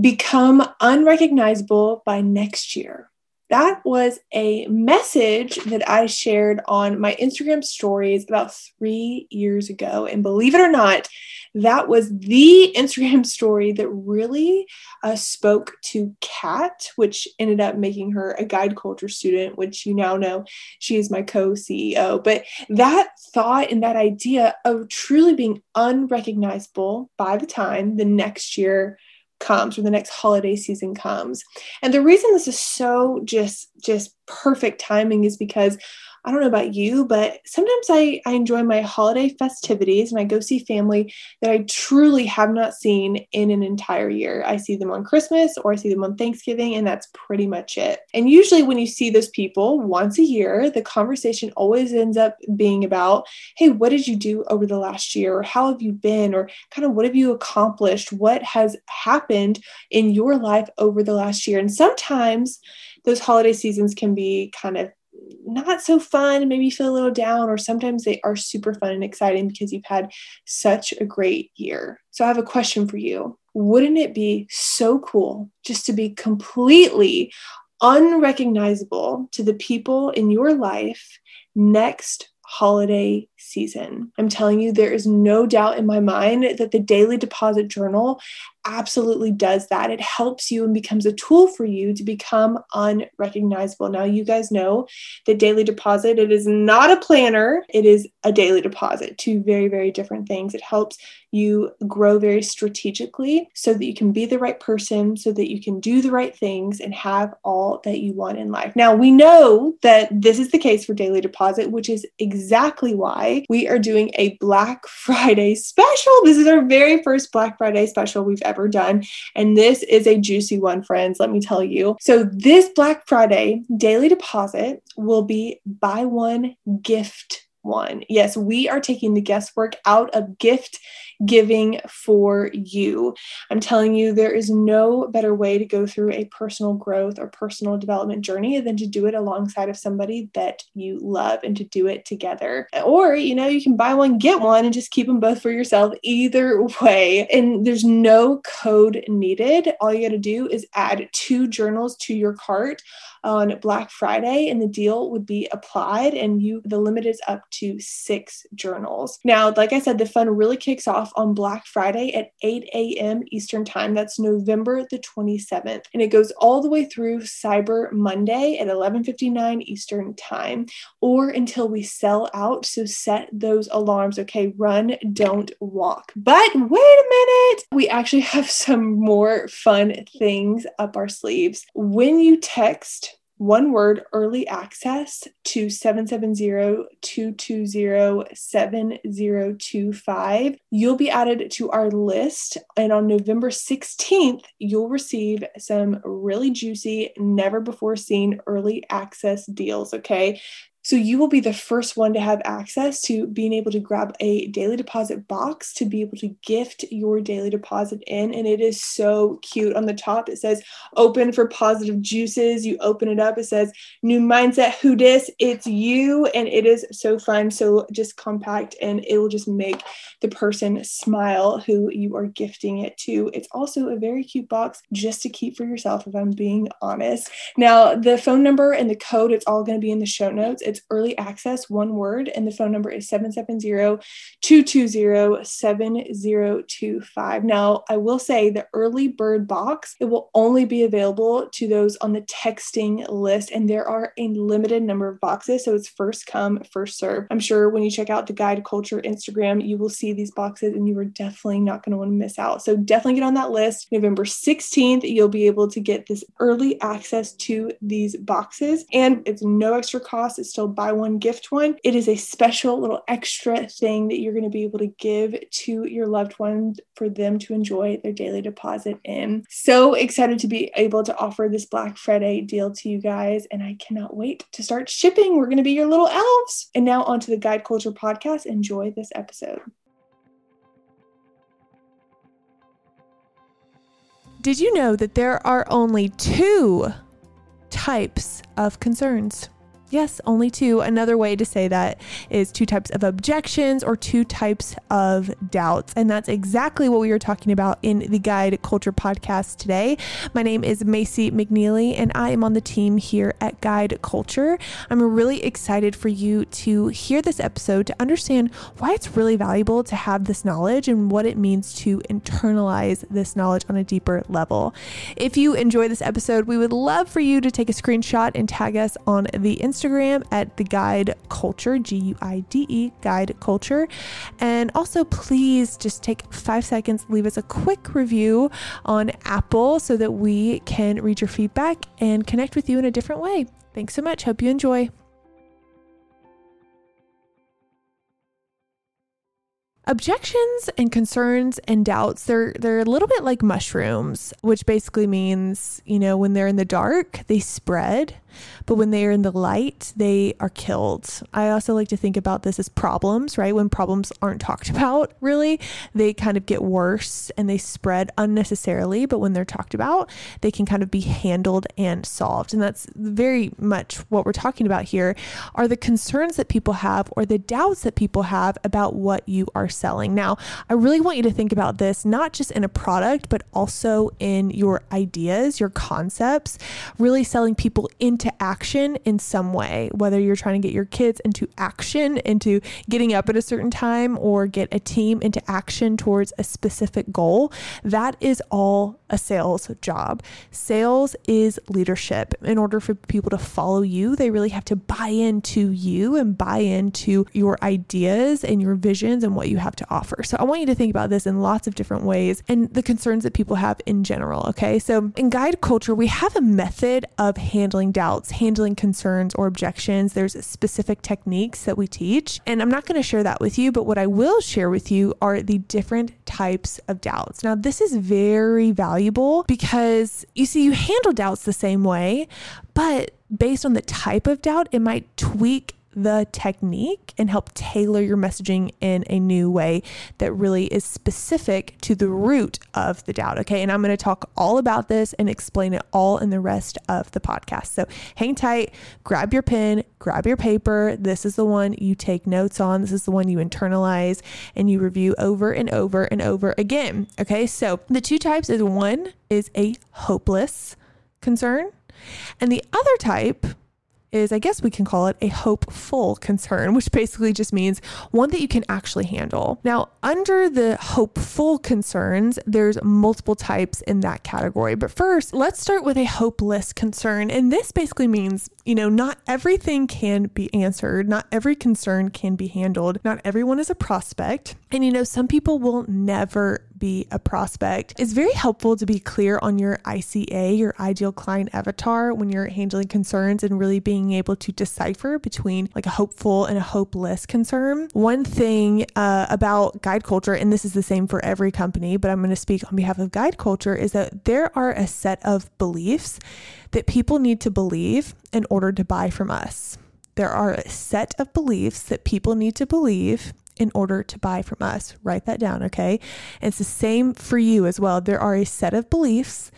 become unrecognizable by next year. That was a message that I shared on my Instagram stories about three years ago. And believe it or not, that was the Instagram story that really uh, spoke to Kat, which ended up making her a guide culture student, which you now know she is my co CEO. But that thought and that idea of truly being unrecognizable by the time the next year comes or the next holiday season comes. And the reason this is so just just perfect timing is because I don't know about you, but sometimes I, I enjoy my holiday festivities and I go see family that I truly have not seen in an entire year. I see them on Christmas or I see them on Thanksgiving, and that's pretty much it. And usually, when you see those people once a year, the conversation always ends up being about, hey, what did you do over the last year? Or how have you been? Or kind of what have you accomplished? What has happened in your life over the last year? And sometimes those holiday seasons can be kind of not so fun, maybe feel a little down, or sometimes they are super fun and exciting because you've had such a great year. So, I have a question for you. Wouldn't it be so cool just to be completely unrecognizable to the people in your life next holiday season. I'm telling you, there is no doubt in my mind that the daily deposit journal absolutely does that. It helps you and becomes a tool for you to become unrecognizable. Now, you guys know that daily deposit, it is not a planner, it is a daily deposit. Two very, very different things. It helps you grow very strategically so that you can be the right person, so that you can do the right things and have all that you want in life. Now, we know that this is the case for daily deposit, which is exactly why we are doing a Black Friday special. This is our very first Black Friday special we've ever done. And this is a juicy one, friends, let me tell you. So, this Black Friday daily deposit will be buy one, gift one. Yes, we are taking the guesswork out of gift giving for you. I'm telling you, there is no better way to go through a personal growth or personal development journey than to do it alongside of somebody that you love and to do it together. Or, you know, you can buy one, get one, and just keep them both for yourself. Either way. And there's no code needed. All you got to do is add two journals to your cart on Black Friday, and the deal would be applied. And you, the limit is up to six journals. Now, like I said, the fun really kicks off on Black Friday at 8 a.m. Eastern Time. That's November the 27th. And it goes all the way through Cyber Monday at 11:59 Eastern Time or until we sell out. So set those alarms, okay? Run, don't walk. But wait a minute. We actually have some more fun things up our sleeves. When you text one word early access to 770-220-7025 you'll be added to our list and on november 16th you'll receive some really juicy never before seen early access deals okay so you will be the first one to have access to being able to grab a daily deposit box to be able to gift your daily deposit in. And it is so cute. On the top, it says open for positive juices. You open it up, it says new mindset, who dis, it's you. And it is so fun, so just compact, and it will just make the person smile who you are gifting it to. It's also a very cute box just to keep for yourself, if I'm being honest. Now, the phone number and the code, it's all going to be in the show notes. It's early access, one word, and the phone number is 770-220-7025. Now, I will say the early bird box, it will only be available to those on the texting list, and there are a limited number of boxes, so it's first come, first serve. I'm sure when you check out the Guide Culture Instagram, you will see these boxes and you are definitely not going to want to miss out. So definitely get on that list. November 16th, you'll be able to get this early access to these boxes, and it's no extra cost. It's still buy one, gift one. It is a special little extra thing that you're going to be able to give to your loved ones for them to enjoy their daily deposit in. So excited to be able to offer this Black Friday deal to you guys, and I cannot wait to start shipping. We're going to be your little elves. And now, on to the Guide Culture podcast. Enjoy this episode. Did you know that there are only two types of concerns? Yes, only two. Another way to say that is two types of objections or two types of doubts. And that's exactly what we are talking about in the Guide Culture podcast today. My name is Macy McNeely, and I am on the team here at Guide Culture. I'm really excited for you to hear this episode to understand why it's really valuable to have this knowledge and what it means to internalize this knowledge on a deeper level. If you enjoy this episode, we would love for you to take a screenshot and tag us on the Instagram Instagram at the Guide Culture, G U I D E, Guide Culture. And also, please just take five seconds, leave us a quick review on Apple so that we can read your feedback and connect with you in a different way. Thanks so much. Hope you enjoy. Objections and concerns and doubts, they're they're a little bit like mushrooms, which basically means, you know, when they're in the dark, they spread but when they are in the light, they are killed. I also like to think about this as problems, right? When problems aren't talked about, really, they kind of get worse and they spread unnecessarily. But when they're talked about, they can kind of be handled and solved. And that's very much what we're talking about here are the concerns that people have or the doubts that people have about what you are selling. Now, I really want you to think about this not just in a product, but also in your ideas, your concepts, really selling people into into action in some way, whether you're trying to get your kids into action, into getting up at a certain time, or get a team into action towards a specific goal, that is all a sales job. Sales is leadership. In order for people to follow you, they really have to buy into you and buy into your ideas and your visions and what you have to offer. So I want you to think about this in lots of different ways and the concerns that people have in general. Okay. So in guide culture, we have a method of handling doubt doubts, handling concerns or objections. There's specific techniques that we teach. And I'm not going to share that with you, but what I will share with you are the different types of doubts. Now, this is very valuable because you see, you handle doubts the same way, but based on the type of doubt, it might tweak the technique and help tailor your messaging in a new way that really is specific to the root of the doubt. Okay. And I'm going to talk all about this and explain it all in the rest of the podcast. So hang tight, grab your pen, grab your paper. This is the one you take notes on. This is the one you internalize and you review over and over and over again. Okay. So the two types is one is a hopeless concern, and the other type is, I guess we can call it a hopeful concern, which basically just means one that you can actually handle. Now, under the hopeful concerns, there's multiple types in that category. But first, let's start with a hopeless concern. And this basically means, you know, not everything can be answered, not every concern can be handled, not everyone is a prospect. And, you know, some people will never be a prospect. It's very helpful to be clear on your ICA, your ideal client avatar, when you're handling concerns and really being able to decipher between like a hopeful and a hopeless concern. One thing uh, about guide culture, and this is the same for every company, but I'm going to speak on behalf of guide culture, is that there are a set of beliefs that people need to believe in order to buy from us. There are a set of beliefs that people need to believe in order to buy from us. Write that down, okay? And it's the same for you as well. There are a set of beliefs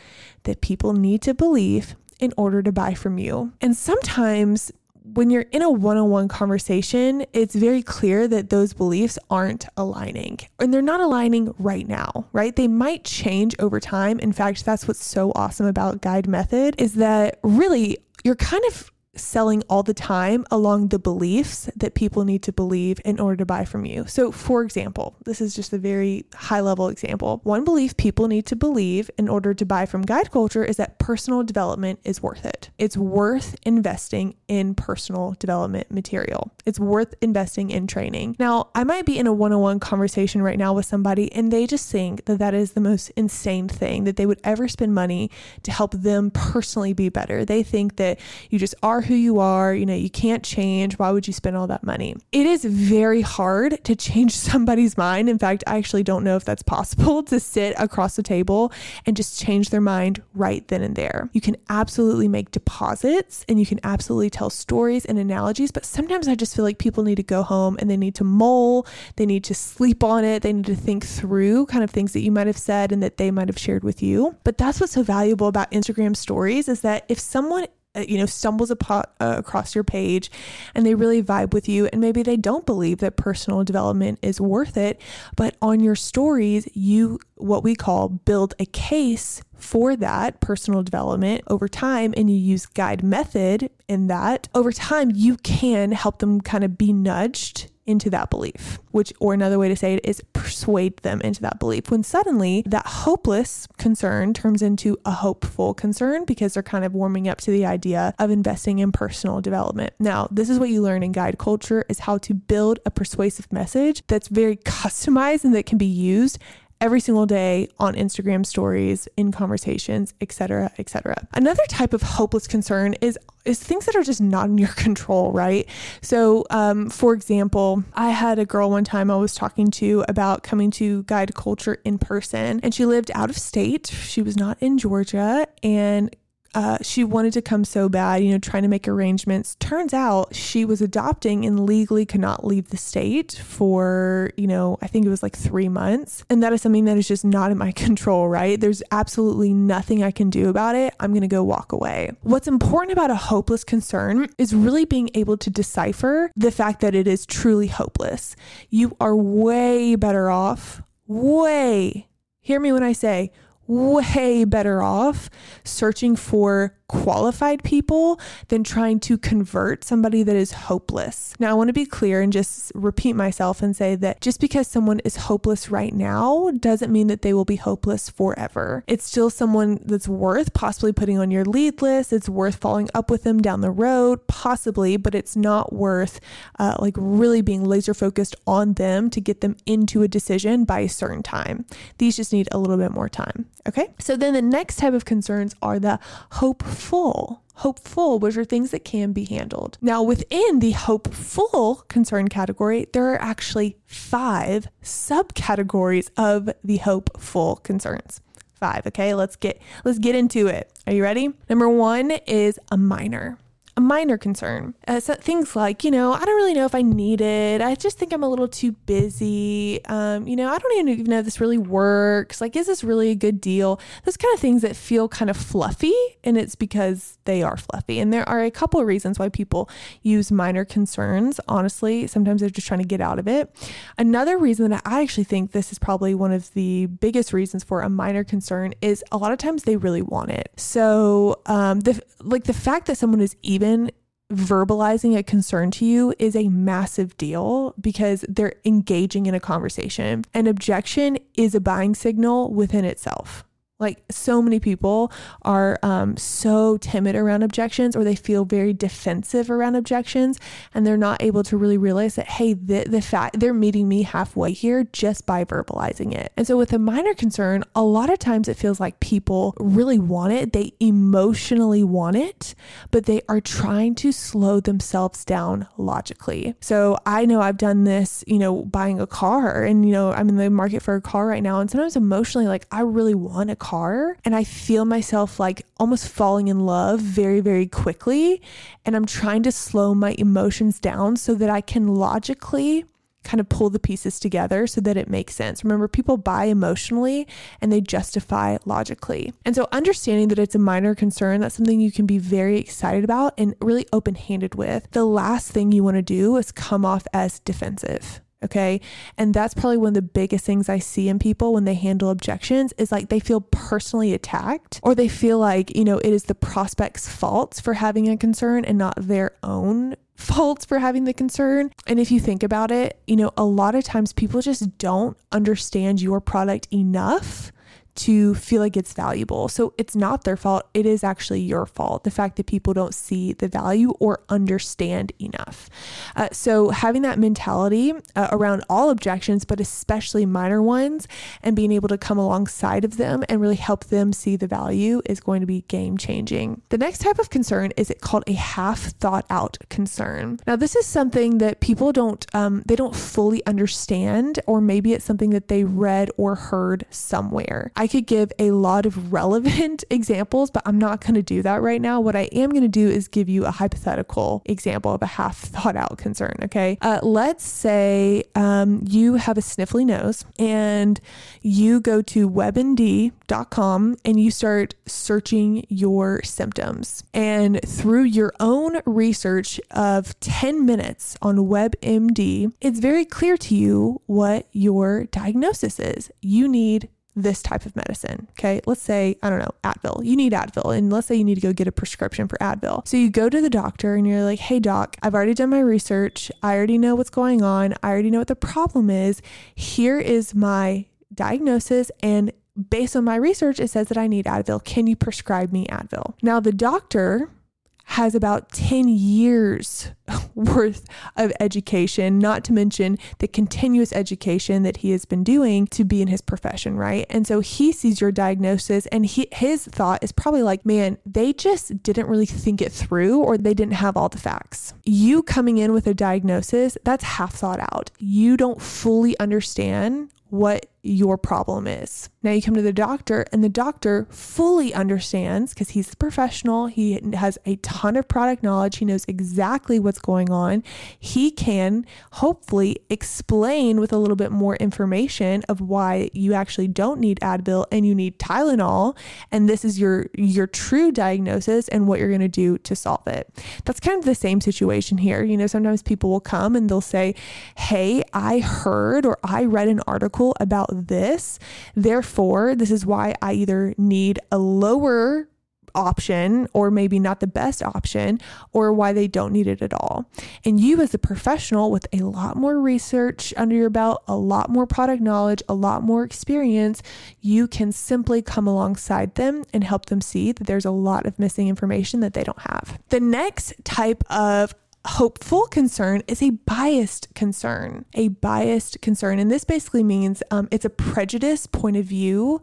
that people need to believe in order to buy from you. And sometimes when you're in a one on one conversation, it's very clear that those beliefs aren't aligning and they're not aligning right now, right? They might change over time. In fact, that's what's so awesome about guide method is that really you're kind of selling all the time along the beliefs that people need to believe in order to buy from you. So, for example, this is just a very high level example. One belief people need to believe in order to buy from guide culture is that personal development is worth it. It's worth investing in personal development material, it's worth investing in training. Now, I might be in a one on one conversation right now with somebody and they just think that that is the most insane thing that they would ever spend money to help them personally be better. They think that you just are who you are. You know, you can't change. Why would you spend all that money? It is very hard to change somebody's mind. In fact, I actually don't know if that's possible to sit across the table and just change their mind right then and there. You can absolutely make deposits and you can absolutely tell stories and analogies, but sometimes I just feel like people need to go home and they need to mull, they need to sleep on it, they need to think through kind of things that you might have said and that they might have shared with you. But that's what's so valuable about Instagram stories is that if someone you know, stumbles upon, uh, across your page and they really vibe with you. And maybe they don't believe that personal development is worth it. But on your stories, you, what we call, build a case for that personal development over time and you use guide method in that over time you can help them kind of be nudged into that belief, which, or another way to say it is persuade them into that belief. When suddenly that hopeless concern turns into a hopeful concern because they're kind of warming up to the idea of investing in personal development. Now, this is what you learn in guide culture is how to build a persuasive message that's very customized and that can be used every single day on Instagram stories, in conversations, etc., etc. Another type of hopeless concern is is things that are just not in your control, right? So, um, for example, I had a girl one time I was talking to about coming to guide culture in person, and she lived out of state. She was not in Georgia, and uh, she wanted to come so bad, you know, trying to make arrangements. Turns out she was adopting and legally could not leave the state for, you know, I think it was like three months. And that is something that is just not in my control, right? There's absolutely nothing I can do about it. I'm going to go walk away. What's important about a hopeless concern is really being able to decipher the fact that it is truly hopeless. You are way better off, way, hear me when I say, way better off searching for qualified people than trying to convert somebody that is hopeless. Now, I want to be clear and just repeat myself and say that just because someone is hopeless right now doesn't mean that they will be hopeless forever. It's still someone that's worth possibly putting on your lead list. It's worth following up with them down the road, possibly, but it's not worth uh, like really being laser focused on them to get them into a decision by a certain time. These just need a little bit more time. Okay. So then the next type of concerns are the hopeful. Hopeful, which are things that can be handled. Now, within the hopeful concern category, there are actually five subcategories of the hopeful concerns. Five. Okay, let's get let's get into it. Are you ready? Number one is a minor a minor concern. Uh, so things like, you know, I don't really know if I need it. I just think I'm a little too busy. Um, you know, I don't even know if this really works. Like, is this really a good deal? Those kind of things that feel kind of fluffy, and it's because they are fluffy. And there are a couple of reasons why people use minor concerns. Honestly, sometimes they're just trying to get out of it. Another reason that I actually think this is probably one of the biggest reasons for a minor concern is a lot of times they really want it. So, um, the like the fact that someone is even even verbalizing a concern to you is a massive deal because they're engaging in a conversation. An objection is a buying signal within itself. Like so many people are um, so timid around objections or they feel very defensive around objections and they're not able to really realize that, hey, the, the fact they're meeting me halfway here just by verbalizing it. And so with a minor concern, a lot of times it feels like people really want it. They emotionally want it, but they are trying to slow themselves down logically. So I know I've done this, you know, buying a car and, you know, I'm in the market for a car right now. And sometimes emotionally, like I really want a car car and I feel myself like almost falling in love very, very quickly. And I'm trying to slow my emotions down so that I can logically kind of pull the pieces together so that it makes sense. Remember, people buy emotionally and they justify logically. And so, understanding that it's a minor concern, that's something you can be very excited about and really open handed with. The last thing you want to do is come off as defensive. Okay. And that's probably one of the biggest things I see in people when they handle objections is like they feel personally attacked or they feel like, you know, it is the prospect's fault for having a concern and not their own faults for having the concern. And if you think about it, you know, a lot of times people just don't understand your product enough to feel like it's valuable. So it's not their fault. It is actually your fault. The fact that people don't see the value or understand enough. Uh, so having that mentality uh, around all objections, but especially minor ones, and being able to come alongside of them and really help them see the value is going to be game changing. The next type of concern is it called a half thought out concern. Now this is something that people don't um, they don't fully understand, or maybe it's something that they read or heard somewhere. I I could give a lot of relevant examples, but I'm not going to do that right now. What I am going to do is give you a hypothetical example of a half thought out concern. Okay. Uh, let's say um, you have a sniffly nose and you go to webmd.com and you start searching your symptoms. And through your own research of 10 minutes on WebMD, it's very clear to you what your diagnosis is. You need this type of medicine. Okay. Let's say, I don't know, Advil. You need Advil. And let's say you need to go get a prescription for Advil. So you go to the doctor and you're like, hey, doc, I've already done my research. I already know what's going on. I already know what the problem is. Here is my diagnosis. And based on my research, it says that I need Advil. Can you prescribe me Advil? Now, the doctor has about 10 years worth of education, not to mention the continuous education that he has been doing to be in his profession, right? And so he sees your diagnosis and he, his thought is probably like, man, they just didn't really think it through or they didn't have all the facts. You coming in with a diagnosis, that's half thought out. You don't fully understand what your problem is. Now you come to the doctor, and the doctor fully understands because he's the professional. He has a ton of product knowledge. He knows exactly what's going on. He can hopefully explain with a little bit more information of why you actually don't need Advil and you need Tylenol, and this is your your true diagnosis and what you're going to do to solve it. That's kind of the same situation here. You know, sometimes people will come and they'll say, "Hey, I heard or I read an article about this. Therefore, this is why I either need a lower option or maybe not the best option or why they don't need it at all. And you, as a professional with a lot more research under your belt, a lot more product knowledge, a lot more experience, you can simply come alongside them and help them see that there's a lot of missing information that they don't have. The next type of hopeful concern is a biased concern. A biased concern. And this basically means um, it's a prejudice point of view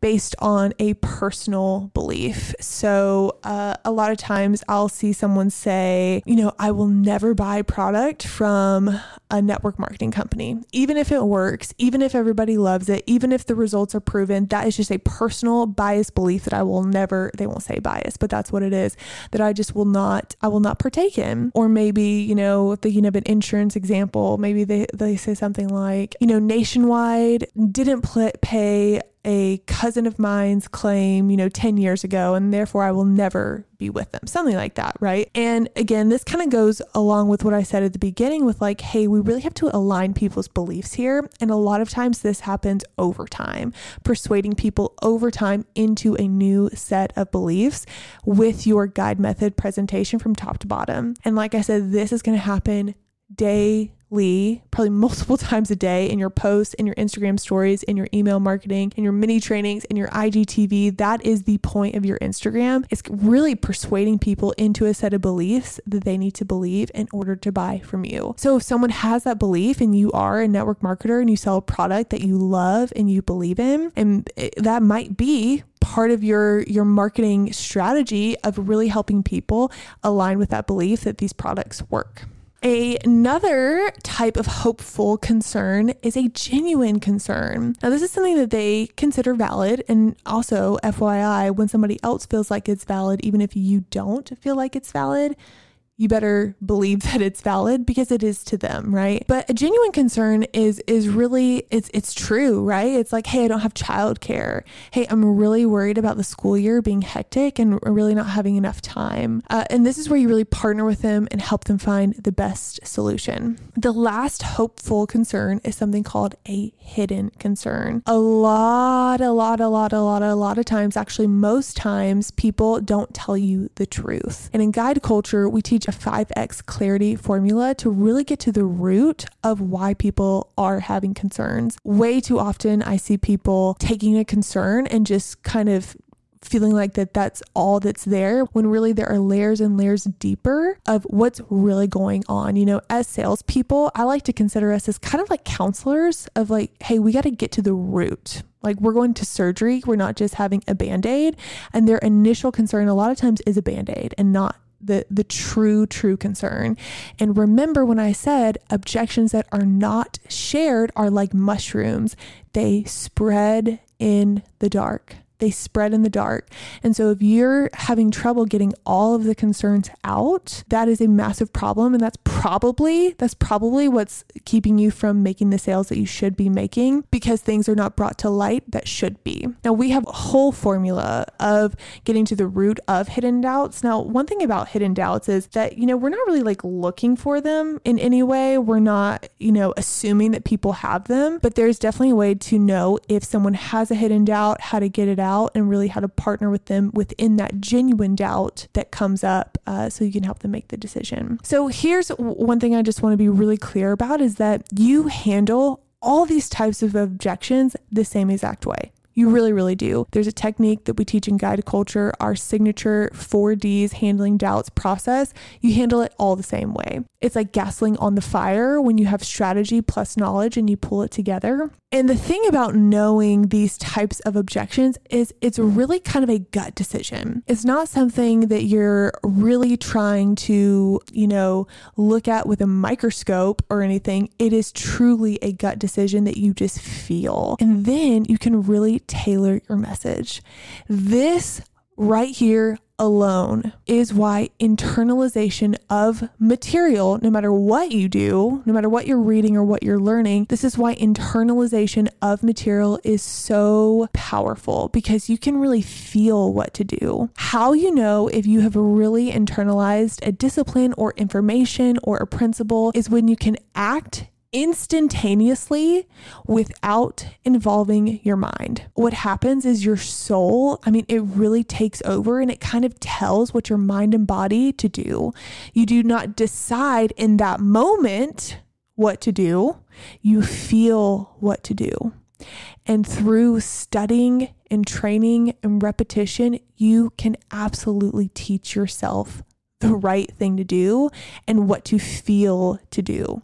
based on a personal belief. So uh, a lot of times I'll see someone say, you know, I will never buy product from a network marketing company. Even if it works, even if everybody loves it, even if the results are proven, that is just a personal bias belief that I will never, they won't say bias, but that's what it is, that I just will not, I will not partake in. Or maybe maybe, you know, thinking of an insurance example, maybe they, they say something like, you know, nationwide didn't pay a cousin of mine's claim, you know, 10 years ago, and therefore I will never be with them. Something like that, right? And again, this kind of goes along with what I said at the beginning with like, hey, we really have to align people's beliefs here. And a lot of times this happens over time, persuading people over time into a new set of beliefs with your guide method presentation from top to bottom. And like I said, this is going to happen day Lee, probably multiple times a day in your posts, in your Instagram stories, in your email marketing, in your mini trainings, in your IGTV. That is the point of your Instagram. It's really persuading people into a set of beliefs that they need to believe in order to buy from you. So if someone has that belief and you are a network marketer and you sell a product that you love and you believe in, and that might be part of your your marketing strategy of really helping people align with that belief that these products work. Another type of hopeful concern is a genuine concern. Now, this is something that they consider valid. And also, FYI, when somebody else feels like it's valid, even if you don't feel like it's valid, you better believe that it's valid because it is to them, right? But a genuine concern is is really it's it's true, right? It's like, hey, I don't have childcare. Hey, I'm really worried about the school year being hectic and really not having enough time. Uh, and this is where you really partner with them and help them find the best solution. The last hopeful concern is something called a hidden concern. A lot, a lot, a lot, a lot, a lot of times, actually, most times, people don't tell you the truth. And in guide culture, we teach a 5x clarity formula to really get to the root of why people are having concerns. Way too often, I see people taking a concern and just kind of feeling like that that's all that's there when really there are layers and layers deeper of what's really going on. You know, as salespeople, I like to consider us as kind of like counselors of like, hey, we got to get to the root. Like we're going to surgery, we're not just having a band aid. And their initial concern a lot of times is a band aid and not the the true true concern. And remember when I said objections that are not shared are like mushrooms. They spread in the dark they spread in the dark. And so if you're having trouble getting all of the concerns out, that is a massive problem and that's probably that's probably what's keeping you from making the sales that you should be making because things are not brought to light that should be. Now we have a whole formula of getting to the root of hidden doubts. Now, one thing about hidden doubts is that you know, we're not really like looking for them in any way. We're not, you know, assuming that people have them, but there's definitely a way to know if someone has a hidden doubt, how to get it out and really how to partner with them within that genuine doubt that comes up uh, so you can help them make the decision. So here's one thing I just want to be really clear about is that you handle all these types of objections the same exact way. You really, really do. There's a technique that we teach in guide culture, our signature 4Ds handling doubts process. You handle it all the same way. It's like gasoline on the fire when you have strategy plus knowledge and you pull it together. And the thing about knowing these types of objections is it's really kind of a gut decision. It's not something that you're really trying to, you know, look at with a microscope or anything. It is truly a gut decision that you just feel. And then you can really tailor your message. This right here alone is why internalization of material, no matter what you do, no matter what you're reading or what you're learning, this is why internalization of material is so powerful because you can really feel what to do. How you know if you have really internalized a discipline or information or a principle is when you can act instantaneously without involving your mind. What happens is your soul, I mean, it really takes over and it kind of tells what your mind and body to do. You do not decide in that moment what to do, you feel what to do. And through studying and training and repetition, you can absolutely teach yourself the right thing to do and what to feel to do.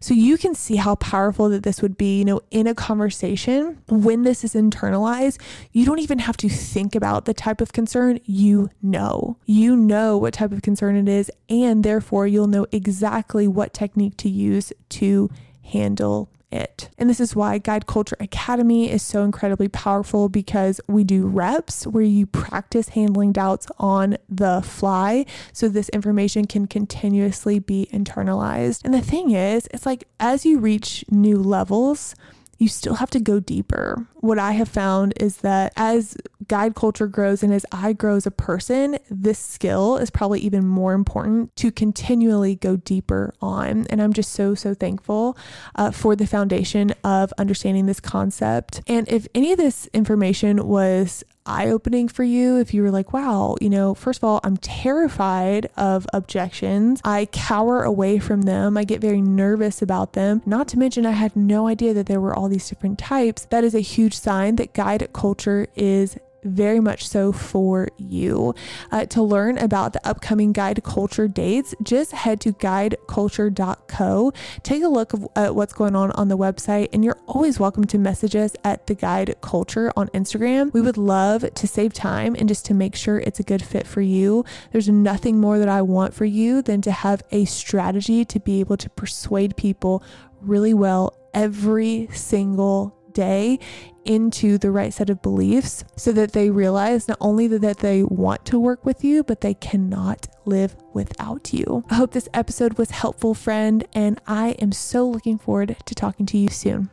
So you can see how powerful that this would be, you know, in a conversation when this is internalized, you don't even have to think about the type of concern you know. You know what type of concern it is and therefore you'll know exactly what technique to use to handle it. And this is why Guide Culture Academy is so incredibly powerful because we do reps where you practice handling doubts on the fly. So this information can continuously be internalized. And the thing is, it's like as you reach new levels, you still have to go deeper. What I have found is that as guide culture grows and as I grow as a person, this skill is probably even more important to continually go deeper on. And I'm just so, so thankful uh, for the foundation of understanding this concept. And if any of this information was eye opening for you if you were like, wow, you know, first of all, I'm terrified of objections. I cower away from them. I get very nervous about them. Not to mention, I had no idea that there were all these different types. That is a huge sign that guide culture is very much so for you. Uh, to learn about the upcoming guide culture dates, just head to guideculture.co. Take a look at what's going on on the website, and you're always welcome to message us at the guide culture on Instagram. We would love to save time and just to make sure it's a good fit for you. There's nothing more that I want for you than to have a strategy to be able to persuade people really well every single day into the right set of beliefs so that they realize not only that they want to work with you, but they cannot live without you. I hope this episode was helpful, friend, and I am so looking forward to talking to you soon.